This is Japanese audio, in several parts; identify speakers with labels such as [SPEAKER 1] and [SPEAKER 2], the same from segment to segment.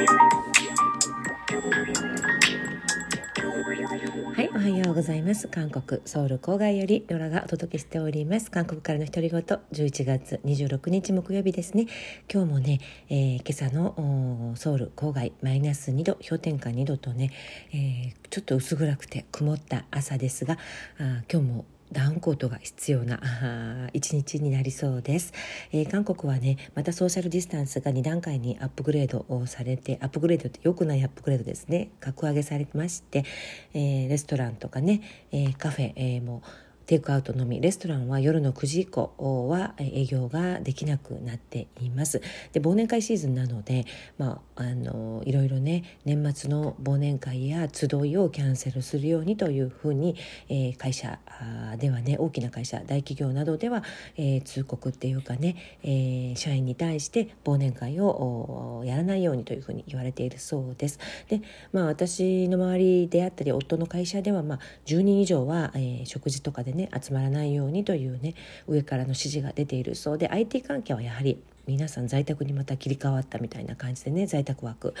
[SPEAKER 1] はい、おはようございます。韓国ソウル郊外よりノラがお届けしております。韓国からの独り言、11月26日木曜日ですね。今日もね、えー、今朝のソウル郊外マイナス2度、氷点下2度とね、えー、ちょっと薄暗くて曇った朝ですが、あ今日もダウンコートが必要な一日になりそうです、えー、韓国はねまたソーシャルディスタンスが2段階にアップグレードをされてアップグレードって良くないアップグレードですね。格上げされまして、えー、レストランとかね、えー、カフェ、えもテイクアウトのみレストランは夜の9時以降は営業ができなくなっています。で忘年会シーズンなので、まあ、あのいろいろね年末の忘年会や集いをキャンセルするようにというふうに、えー、会社ではね大きな会社大企業などでは、えー、通告っていうかね、えー、社員に対して忘年会をやらないようにというふうに言われているそうです。で、まあ、私の周りであったり夫の会社では、まあ、10人以上は、え食事とかでねね集まらないようにというね上からの指示が出ているそうで IT 関係はやはり皆さん在宅にまた切り替わったみたいな感じでね在宅枠、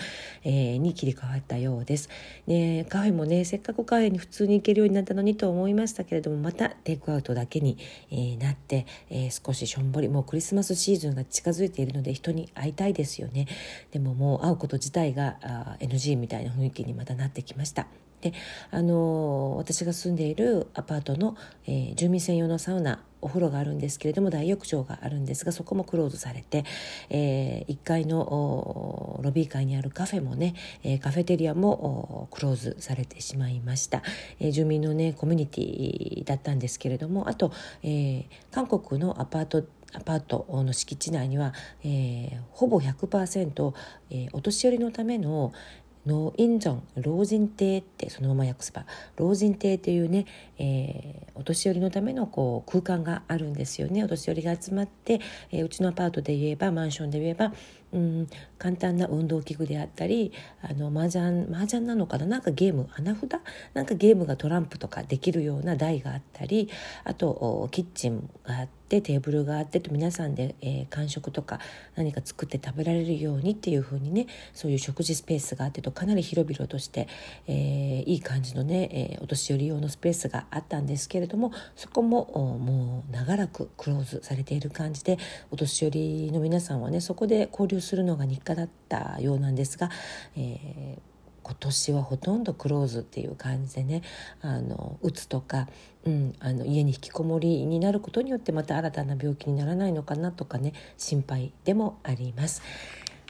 [SPEAKER 1] えー、に切り替わったようです、ね、カフェもねせっかくカフェに普通に行けるようになったのにと思いましたけれどもまたテイクアウトだけに、えー、なって、えー、少ししょんぼりもうクリスマスシーズンが近づいているので人に会いたいですよね。でももう会うこと自体があ NG みたいな雰囲気にまたなってきました。であの私が住んでいるアパートの、えー、住民専用のサウナお風呂があるんですけれども大浴場があるんですがそこもクローズされて、えー、1階のロビー階にあるカフェもね、えー、カフェテリアもクローズされてしまいました、えー、住民のねコミュニティだったんですけれどもあと、えー、韓国のアパートアパートの敷地内には、えー、ほぼ100%、えー、お年寄りのための、ノインジョン老人亭ってそのまま訳せば老人亭というね、えー、お年寄りのためのこう空間があるんですよね。お年寄りが集まって、えー、うちのアパートで言えばマンションで言えばうん簡単な運動器具であったりあの麻雀麻雀なのかな？なんかゲーム花札？なんかゲームがトランプとかできるような台があったりあとキッチンがあってってテーブルがあってと皆さんで、えー、間食とか何か作って食べられるようにっていう風にねそういう食事スペースがあってとかなり広々として、えー、いい感じのね、えー、お年寄り用のスペースがあったんですけれどもそこももう長らくクローズされている感じでお年寄りの皆さんはねそこで交流するのが日課だったようなんですが、えー今年はほとんどクローズっていう感じでねあのうつとか、うん、あの家に引きこもりになることによってまた新たな病気にならないのかなとかね心配でもあります。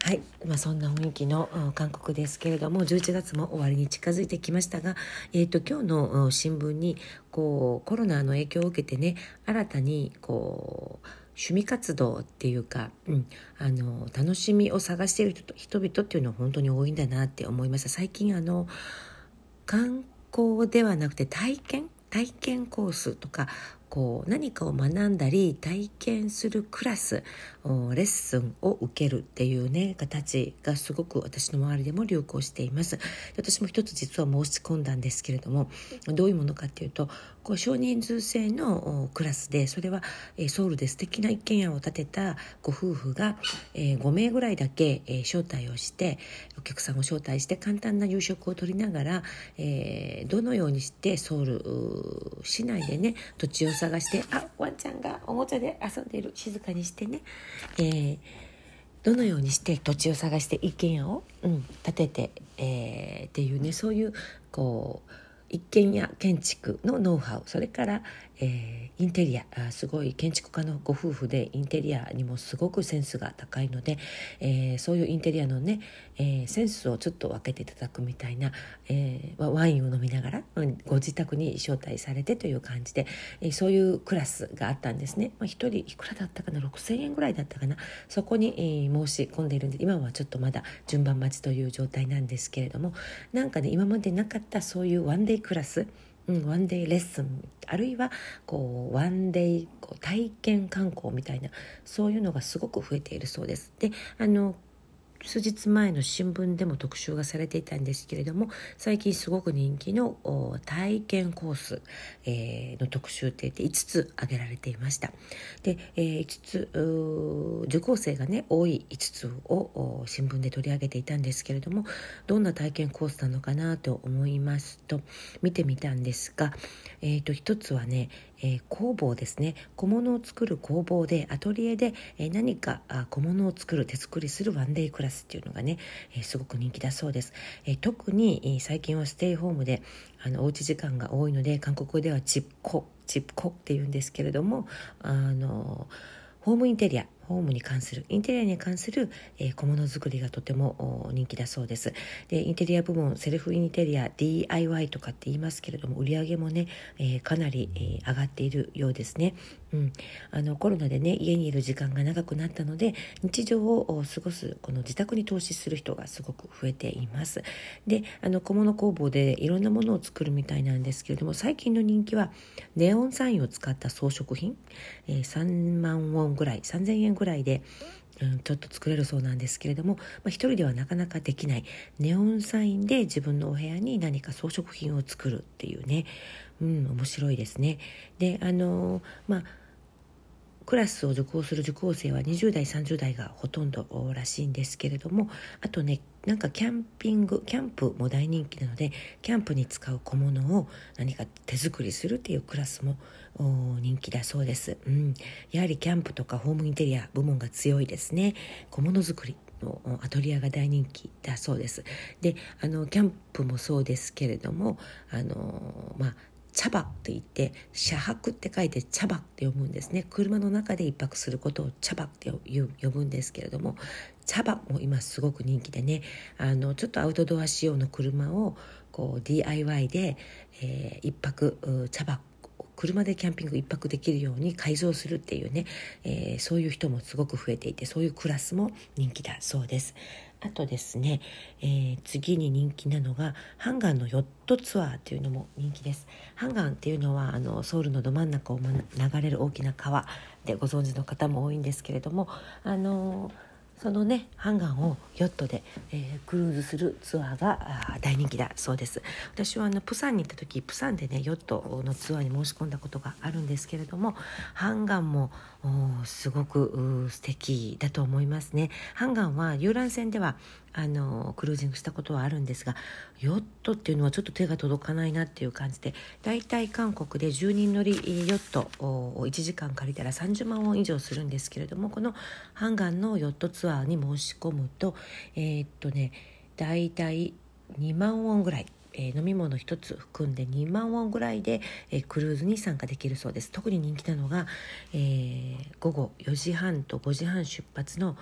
[SPEAKER 1] はい、まあ、そんな雰囲気の韓国ですけれども11月も終わりに近づいてきましたが、えーと、今日の新聞にこうコロナの影響を受けてね新たにこう趣味活動っていうか、うん、あの楽しみを探している人々っていうのは本当に多いんだなって思いました。最近あの観光ではなくて体験？体験コースとかこう何かを学んだり体験するクラスレッスンを受けるっていうね形がすごく私の周りでも流行しています。私も一つ実は申し込んだんですけれどもどういうものかっていうとこう少人数制のクラスでそれはソウルで素敵な一軒家を建てたご夫婦が5名ぐらいだけ招待をしてお客さんを招待して簡単な夕食をとりながらどのようにしてソウル市内でね土地を探してあワンちゃんがおもちゃで遊んでいる。静かにしてね、えー、どのようにして土地を探して一軒家を、うん、建てて、えー、っていうねそういうこう一軒家建築のノウハウ。それから、えー、インテリア。あすごい建築家のご夫婦でインテリアにもすごくセンスが高いので、えー、そういうインテリアのね、えー、センスをちょっと分けていただくみたいな、えー、ワインを飲みながら、ご自宅に招待されてという感じで、えー、そういうクラスがあったんですね、まあ、1人いくらだったかな？6,000円ぐらいだったかな？そこに、えー、申し込んでいるんで今はちょっとまだ順番待ちという状態なんですけれどもなんかね今までなかったそういうワンデイクラスうん、ワンデイレッスンあるいはこうワンデイこう体験観光みたいなそういうのがすごく増えているそうです。であの数日前の新聞でも特集がされていたんですけれども最近すごく人気の体験コース、えー、の特集って言って5つ挙げられていました。で、えー、5つ受講生がね多い5つを新聞で取り上げていたんですけれどもどんな体験コースなのかなと思いますと見てみたんですが、えーと、1つはね、えー、工房ですね。小物を作る工房でアトリエで、えー、何か小物を作る手作りするワンデイクラスっていうのがね、えー、すごく人気だそうです、え特に、最近はステイホームであのおうち時間が多いので韓国ではチッコチッコっていうんですけれどもあのホームインテリアホームに関するインテリアに関する、え、小物作りがとても人気だそうです。でインテリア部門セルフインテリア DIY とかって言いますけれども売り上げもね、え、かなり、上がっているようですね、うん、あのコロナでね家にいる時間が長くなったので日常を過ごすこの自宅に投資する人がすごく増えています。であの小物工房でいろんなものを作るみたいなんですけれども最近の人気はネオンサインを使った装飾品、えー、3万ウォンぐらい3000円ぐらいで、うん、ちょっと作れるそうなんですけれども、まあ、一人ではなかなかできないネオンサインで自分のお部屋に何か装飾品を作るっていうね、うん、面白いですね。であのまあクラスを受講する受講生は20代30代がほとんどらしいんですけれどもあとねなんかキャンピングキャンプも大人気なのでキャンプに使う小物を何か手作りするっていうクラスも人気だそうです、うん、やはりキャンプとかホームインテリア部門が強いですね。小物作りのアトリエが大人気だそうです。であのキャンプもそうですけれどもあのまあ茶葉って言って車泊って書いて茶葉って呼ぶんですね車の中で一泊することを茶葉って呼ぶんですけれども茶葉も今すごく人気でねあのちょっとアウトドア仕様の車をこう DIY で、えー、一泊茶葉車でキャンピング一泊できるように改造するっていうね、えー、そういう人もすごく増えていてそういうクラスも人気だそうです。あとですね、えー、次に人気なのがハンガンのヨットツアーっていうのも人気です。ハンガンっていうのはあのソウルのど真ん中を流れる大きな川でご存知の方も多いんですけれどもあのーそのねハンガンをヨットで、えー、クルーズするツアーが大人気だそうです。私はあのプサンに行った時プサンでねヨットのツアーに申し込んだことがあるんですけれどもハンガンもすごく素敵だと思いますね。ハンガンは遊覧船ではあのクルージングしたことはあるんですがヨットっていうのはちょっと手が届かないなっていう感じでだいたい韓国で10人乗りヨットを1時間借りたら30万ウォン以上するんですけれどもこのハンガンのヨットツアーに申し込むとえー、っとねだいたい2万ウォンぐらいえー、飲み物1つ含んで2万ウォンぐらいで、えー、クルーズに参加できるそうです特に人気なのが、えー、午後4時半と5時半出発の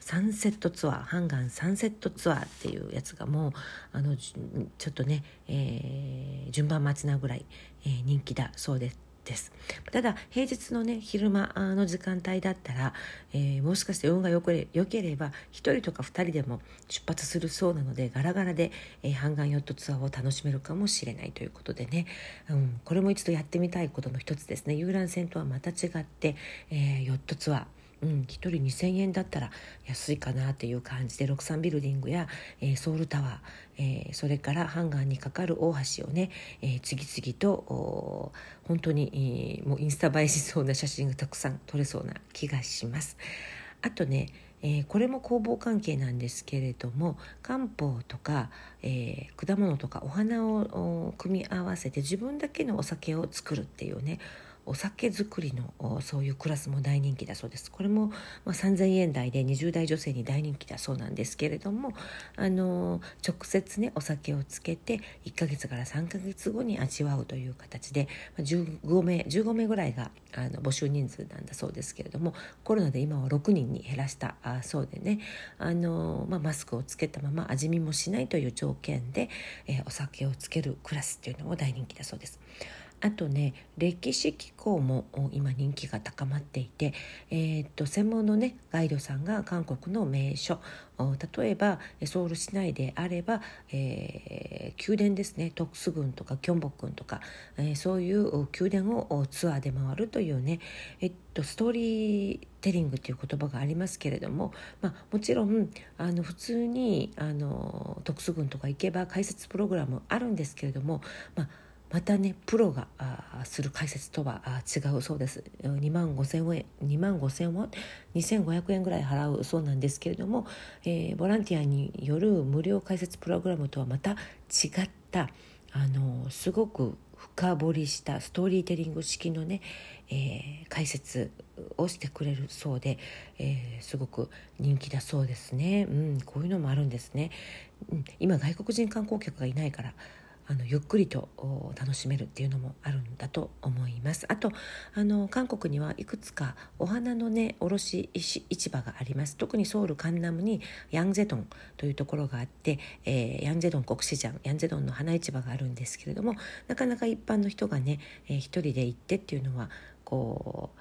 [SPEAKER 1] サンセットツアーハンガンサンセットツアーっていうやつがもうあのちょっとね、えー、順番待ちなぐらい、えー、人気だそうです。です。ただ平日のね昼間の時間帯だったら、えー、もしかして運がよければ1人とか2人でも出発するそうなのでガラガラで、えー、ハンガンヨットツアーを楽しめるかもしれないということでね、うん、これも一度やってみたいことの一つですね。遊覧船とはまた違って、えー、ヨットツアー。うん、1人2,000円だったら安いかなという感じで63ビルディングや、えー、ソウルタワー、えー、それからハンガーにかかる大橋をね、えー、次々と本当に、えー、もうインスタ映えしそうな写真がたくさん撮れそうな気がします。あとねえー、これも工房関係なんですけれども漢方とか、えー、果物とかお花を組み合わせて自分だけのお酒を作るっていうねお酒作りのそういうクラスも大人気だそうですこれも、まあ、3000円台で20代女性に大人気だそうなんですけれどもあの直接ねお酒をつけて1ヶ月から3ヶ月後に味わうという形で15名15名ぐらいがあの募集人数なんだそうですけれどもコロナで今は6人に減らしたあそうでねあの、まあ、マスクをつけたまま味見もしないという条件で、えー、お酒をつけるクラスっていうのも大人気だそうです。あとね歴史機構も今人気が高まっていて、えー、っと専門のねガイドさんが韓国の名所。例えばソウル市内であれば、えー、宮殿ですね。徳須郡とかキョンボ郡とか、えー、そういう宮殿をツアーで回るというね、えっと、ストーリーテリングという言葉がありますけれども、まあ、もちろんあの普通にあの徳須郡とか行けば解説プログラムあるんですけれども、まあまたねプロがする解説とは違うそうです。2万5千円2万5千ウォン2500円ぐらい払うそうなんですけれども、えー、ボランティアによる無料解説プログラムとはまた違ったあのすごく深掘りしたストーリーテリング式のね、えー、解説をしてくれるそうで、えー、すごく人気だそうですね、うん、こういうのもあるんですね、うん、今外国人観光客がいないからあのゆっくりと楽しめるっていうのもあるんだと思います。あとあの韓国にはいくつかお花のね卸市場があります。特にソウルカンナムにヤンゼドンというところがあって、えー、ヤンゼドン国市場ヤンゼドンの花市場があるんですけれどもなかなか一般の人がね、えー、一人で行ってっていうのはこう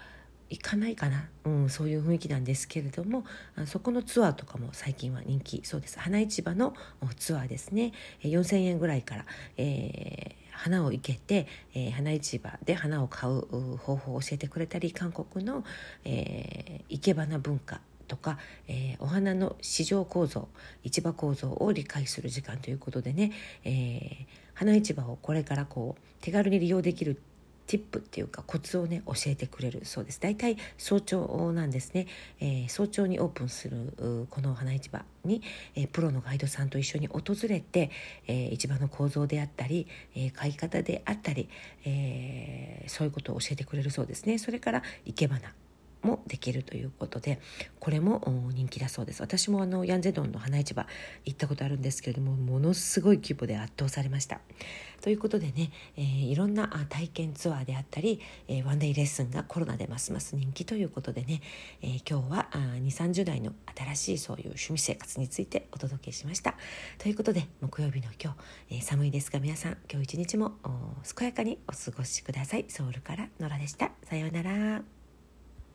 [SPEAKER 1] 行かないかな、うん、そういう雰囲気なんですけれどもそこのツアーとかも最近は人気そうです。花市場のツアーですね。4,000円ぐらいから、えー、花を生けて、えー、花市場で花を買う方法を教えてくれたり韓国の、えー、生け花文化とか、えー、お花の市場構造市場構造を理解する時間ということでね、えー、花市場をこれからこう手軽に利用できるティップっていうかコツをね教えてくれるそうです大体早朝なんですね、えー、早朝にオープンするこの花市場に、えー、プロのガイドさんと一緒に訪れて、えー、市場の構造であったり、え買い方であったり、えそういうことを教えてくれるそうですねそれから生け花もできるということでこれも人気だそうです。私もあのヤンゼドンの花市場行ったことあるんですけれどもものすごい規模で圧倒されました。ということでね、えー、いろんな体験ツアーであったり、えー、ワンデイレッスンがコロナでますます人気ということでね、えー、今日は2 3 0代の新しいそういう趣味生活についてお届けしました。ということで木曜日の今日、え寒いですが皆さん今日一日も健やかにお過ごしください。ソウルからノラでした。さようなら。